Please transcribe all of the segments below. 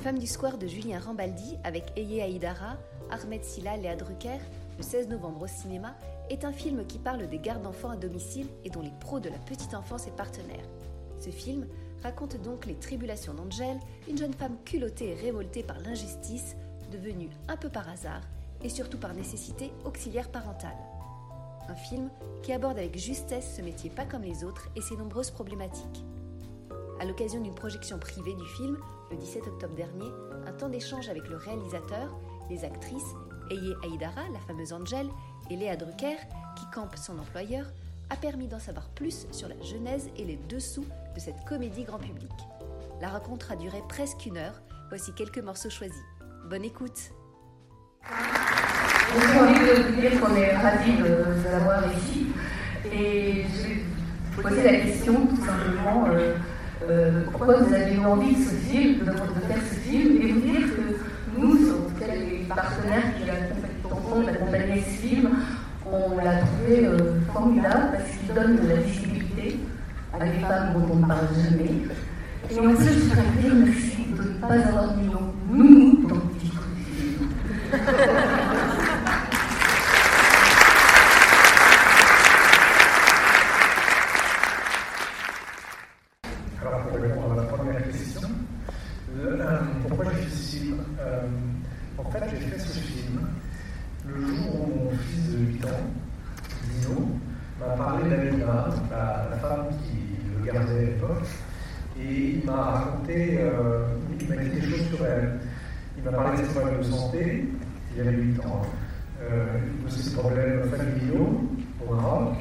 femmes du square de Julien Rambaldi avec Eye Aïdara, Ahmed Silla, Léa Drucker, le 16 novembre au cinéma, est un film qui parle des gardes d'enfants à domicile et dont les pros de la petite enfance est partenaire. Ce film raconte donc les tribulations d'Angel, une jeune femme culottée et révoltée par l'injustice, devenue un peu par hasard et surtout par nécessité auxiliaire parentale. Un film qui aborde avec justesse ce métier pas comme les autres et ses nombreuses problématiques. À l'occasion d'une projection privée du film, le 17 octobre dernier, un temps d'échange avec le réalisateur, les actrices Eye Aïdara, la fameuse Angel, et Léa Drucker, qui campe son employeur, a permis d'en savoir plus sur la genèse et les dessous de cette comédie grand public. La rencontre a duré presque une heure, voici quelques morceaux choisis. Bonne écoute J'ai envie de dire qu'on est ravis de, l'avoir ici. Et je vais poser la question tout simplement euh, euh, pourquoi vous avez envie de, ce film, de, faire ce film, et vous dire que nous, en tout cas les partenaires qui accompagnent d'accompagner ce film, on l'a trouvé euh, formidable parce qu'il donne de la visibilité à des femmes dont on ne parle jamais. Et en plus, je voudrais dire merci de ne pas avoir mis nous dans le titre du film. Alors, pour répondre à la première question, euh, pourquoi j'ai fait ce film euh, En fait, j'ai fait ce film le jour où mon fils de 8 ans, Dino, m'a parlé d'Alina, la, la femme qui le gardait à l'époque, et il m'a raconté, euh, il m'a dit des choses sur elle. Il m'a parlé de ses problèmes de il avait 8 ans, euh, de ses problèmes familiaux au Maroc,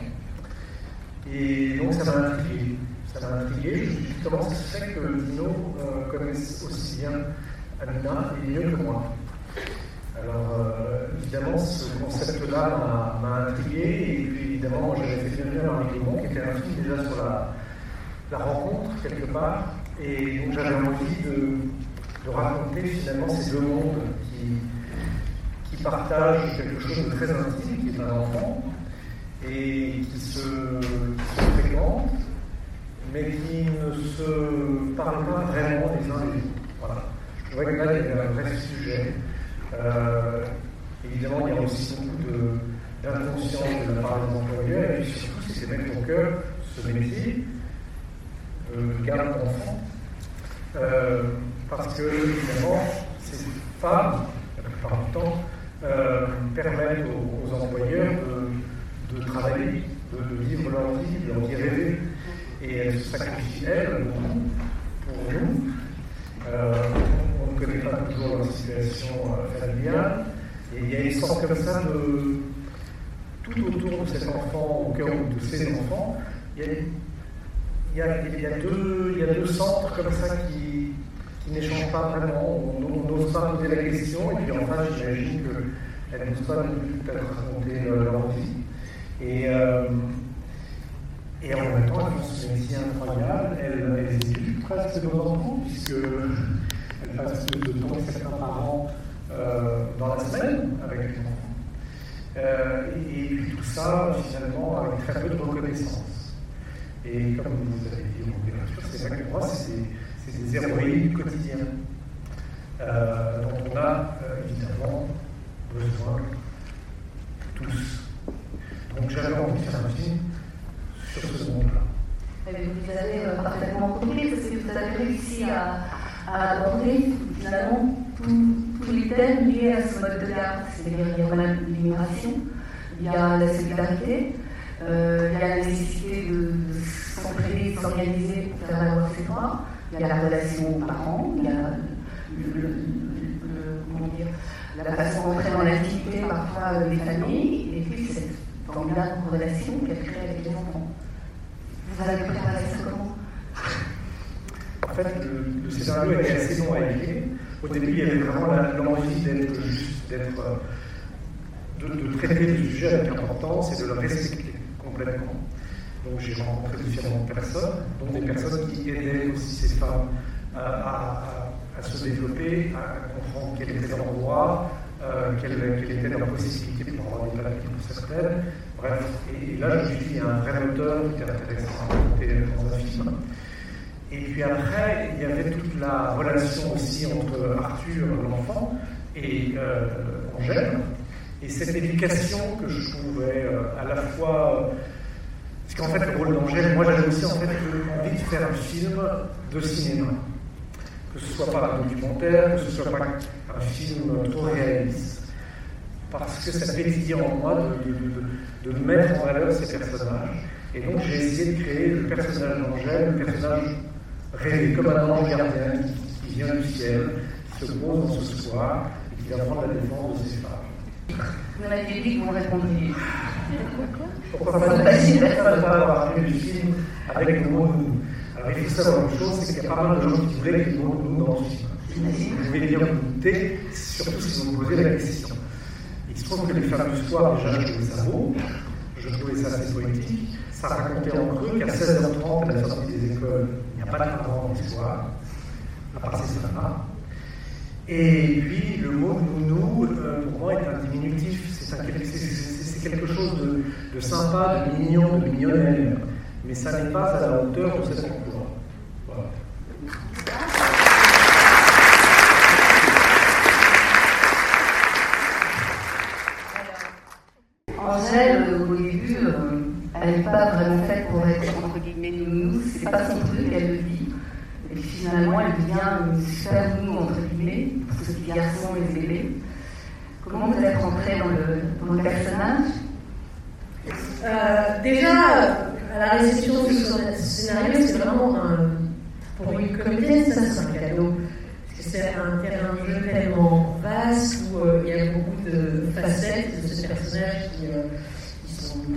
et donc ça m'a intrigué. Ça m'a intrigué. Comment ça se fait que Dino euh, connaisse aussi bien Amina et mieux que moi? Alors, euh, évidemment, ce concept-là m'a intrigué, et puis évidemment, j'avais fait venir un Gaumont, qui était un film déjà sur la, la rencontre, quelque part, et donc j'avais envie de, de, raconter finalement ces deux mondes qui, qui partagent quelque chose de très intime, qui est un enfant, et qui se, fréquentent, mais qui ne se parlent pas vraiment les uns les autres. Voilà. Je vois que là, il y a un vrai sujet. Euh, évidemment, il y a aussi beaucoup d'inconscience de, la part des employeurs, et puis surtout, c'est mettre au cœur ce métier de garde d'enfants. Euh, parce que, évidemment, ces femmes, la plupart du temps, euh, permettent aux, employeurs de, travailler, de, vivre leur vie, de leur vie rêver. Et elles se sacrifient, elles, pour nous. Euh, on ne connaît pas toujours leur situation euh, familiale. Et il y a une sorte comme ça de. Tout autour de cet enfant, au cœur de ces enfants, il y a deux centres comme ça qui, qui n'échangent pas vraiment. On n'ose pas poser la question, et puis enfin, j'imagine qu'elles n'osent pas peut-être raconter leur vie. Et. Euh, et en même temps, elles font ce métier incroyable, elles, éduquent presque nos enfants, puisqu'elles passent plus de temps que certains parents euh, dans la semaine avec les enfants. Euh, et, puis tout ça, finalement, avec très peu de reconnaissance. Et comme vous avez dit en c'est vrai que moi, c'est des héroïnes du quotidien, euh, dont on a évidemment besoin tous. Donc j'avais envie de faire un film sur ce monde-là. Vous avez euh, parfaitement compris parce que vous avez réussi à, à aborder finalement tous les thèmes liés à ce mode de garde. C'est-à-dire il y a l'immigration, il y a la solidarité, euh, il y a la nécessité de, de s'entraider, de s'organiser pour faire valoir ses droits, il y a la relation aux parents, il y a comment dire, la façon d'entrer dans l'intimité parfois des familles, et puis cette formidable relation qu'elle crée avec les enfants. Vous avez préparé ça comment? En fait, le, le scénario était assez long à écrire. Au début, il y avait vraiment l'envie d'être juste, d'être, de, de, traiter le sujet avec importance et de le respecter complètement. Donc j'ai rencontré différentes personnes, dont des personnes qui aidaient aussi ces femmes à, à, se développer, à comprendre quel était leur droit, euh, quelle, quelle, était leur possibilité pour avoir des papiers pour certaines. Bref, et, là je suis un vrai moteur qui est intéressant à raconter dans un film. Et puis après, il y avait toute la relation aussi entre Arthur, l'enfant, et euh, Angèle. Et cette éducation que je trouvais euh, à la fois. Parce qu'en fait, le rôle d'Angèle, moi j'avais aussi en fait envie de faire un film de cinéma. Que ce soit pas un documentaire, que ce soit pas un film trop réaliste. Parce que ça pétillait en moi de, mettre en valeur ces personnages. Et donc j'ai essayé de créer le personnage d'Angèle, le personnage rêvé comme un ange gardien qui, vient du ciel, qui se pose dans ce soir et qui vient prendre la défense de ses femmes. Vous m'avez dit. Pourquoi pas facile de pas avoir fait du film avec le mot nous? Alors il faut savoir une chose, c'est qu'il y a pas mal de gens qui voulaient qu'il y ait le mot nous dans le film. Vous pouvez bien vous douter, surtout si vous me posez la question. Il se trouve que les femmes du soir, déjà, je ça beau, je trouvais ça assez poétique. Ça racontait en creux qu'à 16h30, à la sortie des écoles, il n'y a pas de parents dans l'histoire, à part ces femmes-là. Et puis, le mot nounou, euh, pour moi, est un diminutif. C'est quelque chose de, sympa, de mignon, de mignonnel. Mais ça n'est pas à la hauteur de cette emploi. Voilà. Angèle, au début, euh, elle n'est pas vraiment faite pour être entre guillemets nounou, c'est pas son truc, elle le dit. Et puis finalement, elle devient une super nounou entre guillemets, pour ce petit garçon les bébés. Comment vous êtes rentré dans le, dans le personnage euh, Déjà, à la réception du scénario, c'est vraiment un, pour une comédienne, ça c'est un cadeau. Parce un jeu tellement vaste où euh, il y a beaucoup de facettes de ce personnage qui. Euh,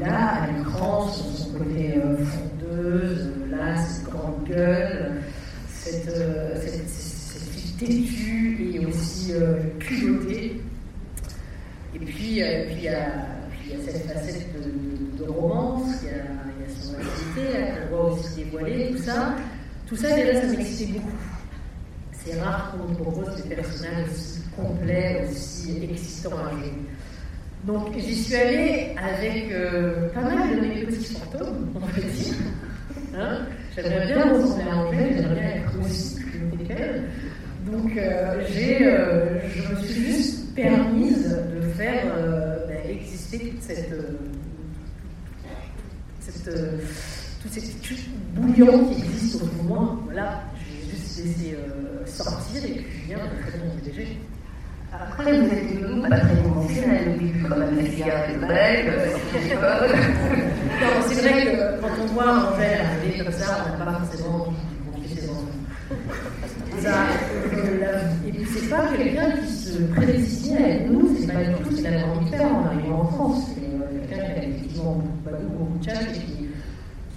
là, à l'écran, son, son côté euh, fondeuse, là, cette grande gueule, cette, euh, cette, cette, fille têtue et aussi euh, culottée. Et puis, euh, puis, il y a, puis, il y a cette facette de, de, de romance, il y, a, il y a son activité, qu'on voit aussi dévoiler, tout ça. Tout ça, déjà, ça m'excitait beaucoup. C'est rare qu'on nous propose des personnages aussi complets, aussi excitants à jouer. Donc j'y suis allée avec euh, pas mal de mes petits fantômes, on va dire. Hein? J'aimerais bien ressembler à Angèle, j'aimerais bien être aussi plus qu'elle. Donc euh, j'ai, euh, je me suis juste permise de faire euh, ben, exister toute cette, cette toute cette bouillon qui existe au fond de moi. Voilà, juste laissé sortir et puis je viens de très bon DG. Après, vous êtes une nounou pas très conventionnelle au début, quand même, les cigarettes de bec, Non, c'est vrai que quand on voit Angèle arriver comme ça, on n'a pas forcément confié ses enfants. Ça, euh, et puis c'est pas quelqu'un qui se prédestinait à être nous, c'est pas du tout ce qu'il avait envie de faire en arrivant en France. C'est euh, quelqu'un qui a effectivement beaucoup, beaucoup de chat et qui,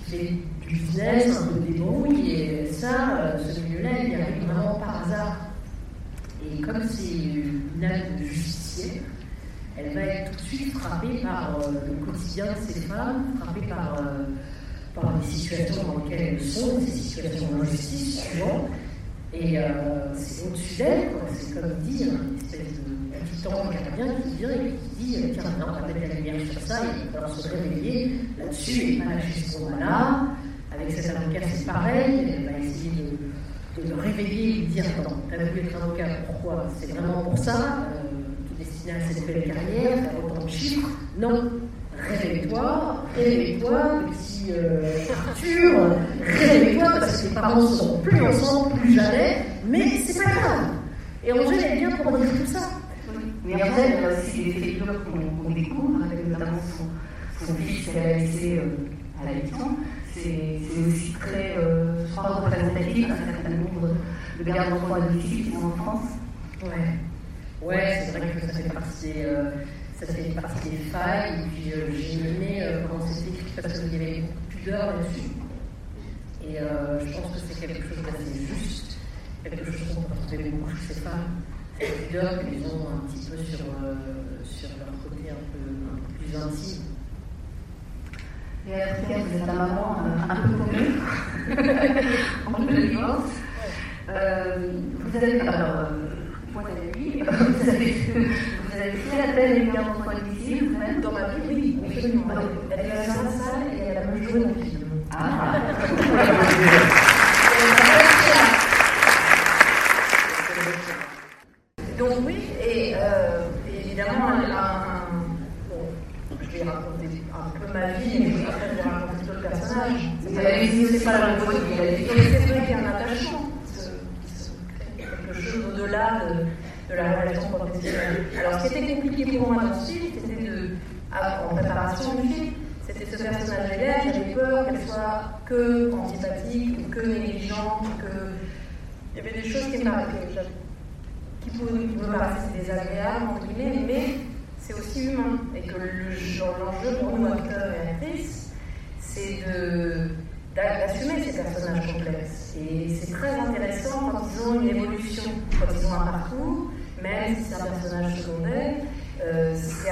fait du business, un peu de débrouille, et ça, euh, ce milieu-là, il arrive vraiment par hasard. Et comme c'est une âme de justicière, elle va être tout de suite frappée par euh, le quotidien de ces femmes, frappée par, euh, par les situations dans lesquelles elles sont, ces situations d'injustice souvent. Et euh, c'est au-dessus d'elle, c'est comme dire une espèce de petit ange gardien qui vient et qui dit tiens, non, on va mettre la lumière sur ça, et il va se réveiller là-dessus et pas lâcher ce combat-là. Avec cet avocat, c'est pareil, elle va essayer de, le réveiller et de dire attends, t'as voulu être avocat, pourquoi C'est vraiment pour ça euh, destiné à cette belle carrière, faire autant de chiffres. Non, réveille-toi, réveille-toi, petit euh, Arthur, réveille-toi parce que tes parents sont plus ensemble, plus jamais, mais c'est pas grave. Et Angèle est bien pour dire tout ça. Mais Angèle, il y a aussi des figures qu'on découvre, avec notamment son, fils qu'elle a laissé euh, à la 8 ans. C'est aussi très, euh, crois, représentatif d'un certain nombre de gardes d'enfants adultes qui sont en France. Ouais. Ouais, c'est vrai que ça fait partie des, euh, ça fait partie des failles. Et puis euh, j'ai aimé euh, comment c'était écrit parce qu'il y avait beaucoup de pudeur là-dessus. Et euh, je pense que c'est quelque chose d'assez juste, quelque chose qu'on peut retrouver beaucoup chez ces femmes. Cette pudeur qu'ils ont un petit peu sur, sur leur côté un peu, un peu plus intime. Et après, vous êtes la maman euh, un peu commune, en le divorce. Euh, vous avez, alors, euh, point à lui, vous avez, vous avez fait d'enfants ici, vous-même Dans ma vie, oui, absolument. Elle est à la salle et elle a même joué dans le film. Ah, Et elle je vais raconter un peu ma vie, mais après je vais raconter d'autres personnages. C'est pas la même chose. C'est vrai qu'il y a un attachement qui se crée, quelque chose au-delà de, de, la relation professionnelle. Alors, ce qui était compliqué pour moi dans ce film, c'était de, en préparation du film, c'était ce personnage élève, j'avais peur que antipathique ou que négligente, que. Il y avait des choses qui, qui, pouvaient, qui me paraissaient désagréables, entre guillemets, mais c'est aussi humain. Et que l'enjeu pour nous, acteurs et actrices, c'est d'assumer ces personnages complexes. Et c'est très intéressant quand ils ont une évolution, quand ils ont un parcours, même si c'est un personnage secondaire, euh, c'est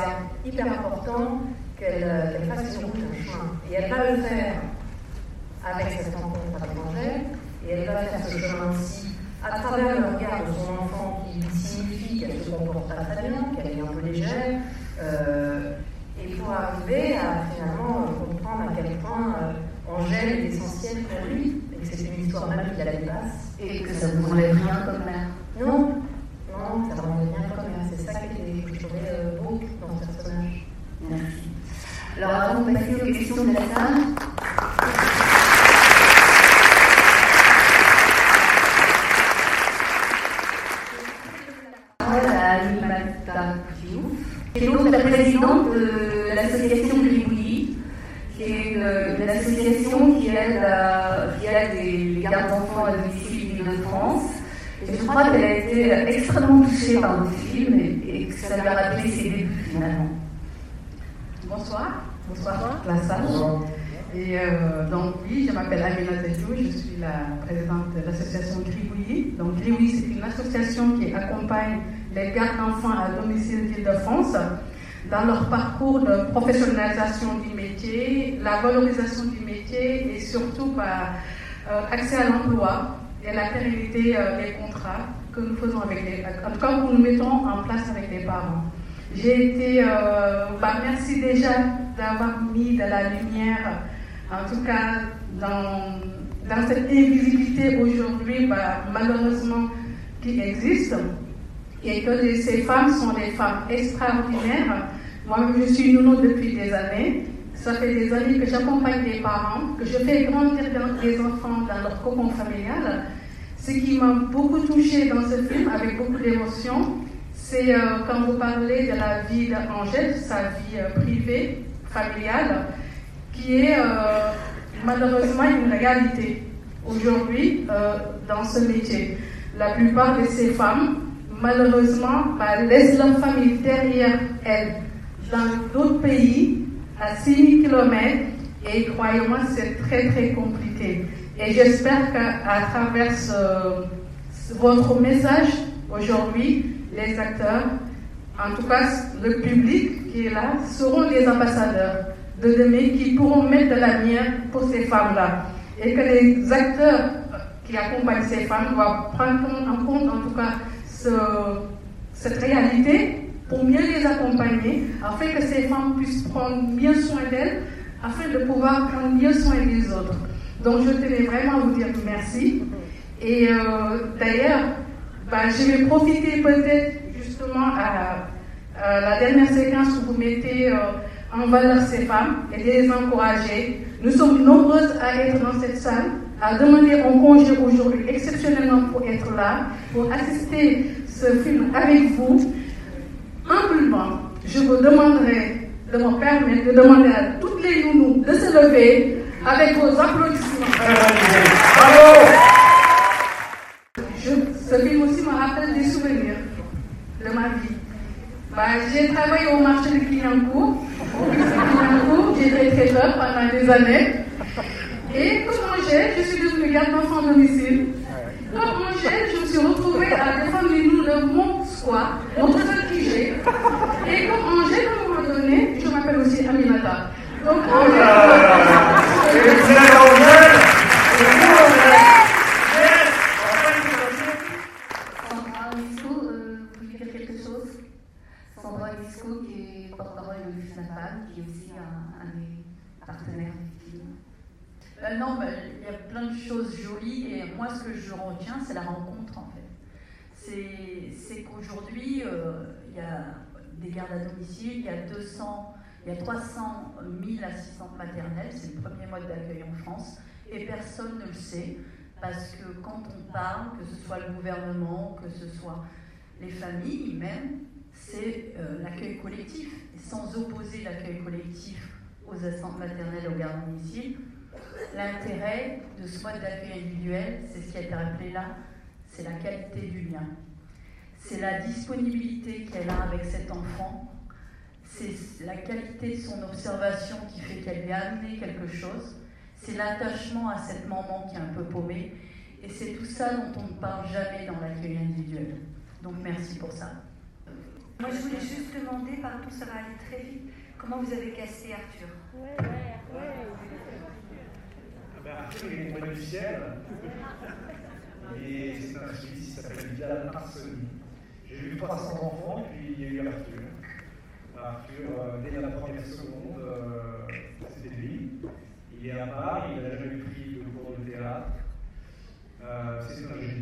hyper important qu'elle fasse une route, un chemin. Et elle va le faire avec cette rencontre avec Angèle, et elle va faire ce chemin aussi à travers le regard de son enfant qui signifie qu'elle se comporte pas très bien, qu'elle est un peu légère, euh, et pour arriver à finalement comprendre à quel point euh, Angèle est essentielle pour lui, et que c'est une histoire même qui la dépasse. Et que ça ne vous enlève rien comme mère non, ça ne enlève rien comme mère. C'est ça qui était, que je trouvais euh, beau dans ce personnage. Merci. Alors avant de passer aux questions de la salle. qui est donc la présidente de l'association Gribouilly, qui est une, association qui aide, qui aide les, gardes d'enfants à domicile de France. Et je crois qu'elle a été extrêmement touchée par nos films et, que ça lui a rappelé ses débuts finalement. Bonsoir. Bonsoir, la salle. Et euh, donc, oui, je m'appelle Amina Zedou, je suis la présidente de l'association Gribouilly. Donc, Gribouilly, c'est une association qui accompagne les gardes d'enfants à domicile d'Île-de-France dans leur parcours de professionnalisation du métier, la valorisation du métier et surtout par euh, accès à l'emploi et la pérennité euh, des contrats que nous faisons avec les, en tout cas que nous mettons en place avec les parents. J'ai été, euh, bah, merci déjà d'avoir mis de la lumière, en tout cas dans, dans cette invisibilité aujourd'hui, bah, malheureusement, qui existe et que ces femmes sont des femmes extraordinaires. Moi, je suis nounou depuis des années. Ça fait des années que j'accompagne des parents, que je fais grandir des enfants dans leur cocon familial. Ce qui m'a beaucoup touchée dans ce film, avec beaucoup d'émotion, c'est euh, quand vous parlez de la vie d'Angèle, sa vie euh, privée, familiale, qui est euh, malheureusement une réalité aujourd'hui dans ce métier. La plupart de ces femmes malheureusement, laisse leur famille derrière elles dans d'autres pays, à 6000 km, et croyez-moi, c'est très très compliqué. Et j'espère qu'à travers votre message aujourd'hui, les acteurs, en tout cas le public qui est là, seront les ambassadeurs de demain qui pourront mettre de la lumière pour ces femmes-là. Et que les acteurs qui accompagnent ces femmes doivent prendre en compte, en tout cas, cette réalité pour mieux les accompagner, afin que ces femmes puissent prendre mieux soin d'elles, afin de pouvoir prendre mieux soin des autres. Donc je tenais vraiment à vous dire merci. Et euh, d'ailleurs, bah, je vais profiter peut-être justement à, la dernière séquence où vous mettez euh, en valeur ces femmes et les encourager. Nous sommes nombreuses à être dans cette salle a demandé un congé aujourd'hui exceptionnellement pour être là, pour assister ce film avec vous. Humblement, je vous demanderai de me permettre de demander à toutes les nounous de se lever avec vos applaudissements. Bravo! ce film aussi me rappelle des souvenirs de ma vie. Bah, j'ai travaillé au marché de Clignancourt. Au j'étais traiteur pendant des années. Et comme Angèle, je suis devenue garde d'enfant à domicile. Comme Angèle, je me suis retrouvée à défendre les noms de mon squat, mon seul QG. Et comme Angèle, à un moment donné, je m'appelle aussi Aminata. Donc Angèle. Sandra Isco, euh, vous voulez dire quelque chose Sandra Isco, qui est porte-parole de l'UFNAPAL, qui est aussi un, un des partenaires euh, non, il y a plein de choses jolies et moi ce que je retiens c'est la rencontre en fait. C'est qu'aujourd'hui euh, il y a des gardes à domicile, il y a 200 Il y a 300 000 assistantes maternelles, c'est le premier mode d'accueil en France, et personne ne le sait, parce que quand on parle, que ce soit le gouvernement, que ce soit les familles même, c'est euh, l'accueil collectif. Et sans opposer l'accueil collectif aux assistantes maternelles aux gardes domicile, l'intérêt de ce mode d'accueil individuel, c'est ce qui a été rappelé là, c'est la qualité du lien. C'est la disponibilité qu'elle a avec cet enfant, c'est la qualité de son observation qui fait qu'elle lui a amené quelque chose, c'est l'attachement à cette maman qui est un peu paumée, et c'est tout ça dont on ne parle jamais dans l'accueil individuel. Donc merci pour ça. Moi je voulais juste demander, pardon, ça va aller très vite, comment vous avez cassé Arthur? Ouais, ouais, ouais. Arthur est tombé du ciel, et c'est un suivi qui s'appelle Vidal Arseny. J'ai eu 300 enfants, puis il y a eu Arthur. Arthur, euh, dès la première seconde, euh, c'était lui. Il est à part, il n'a jamais pris de cours de théâtre. Euh, c'est un.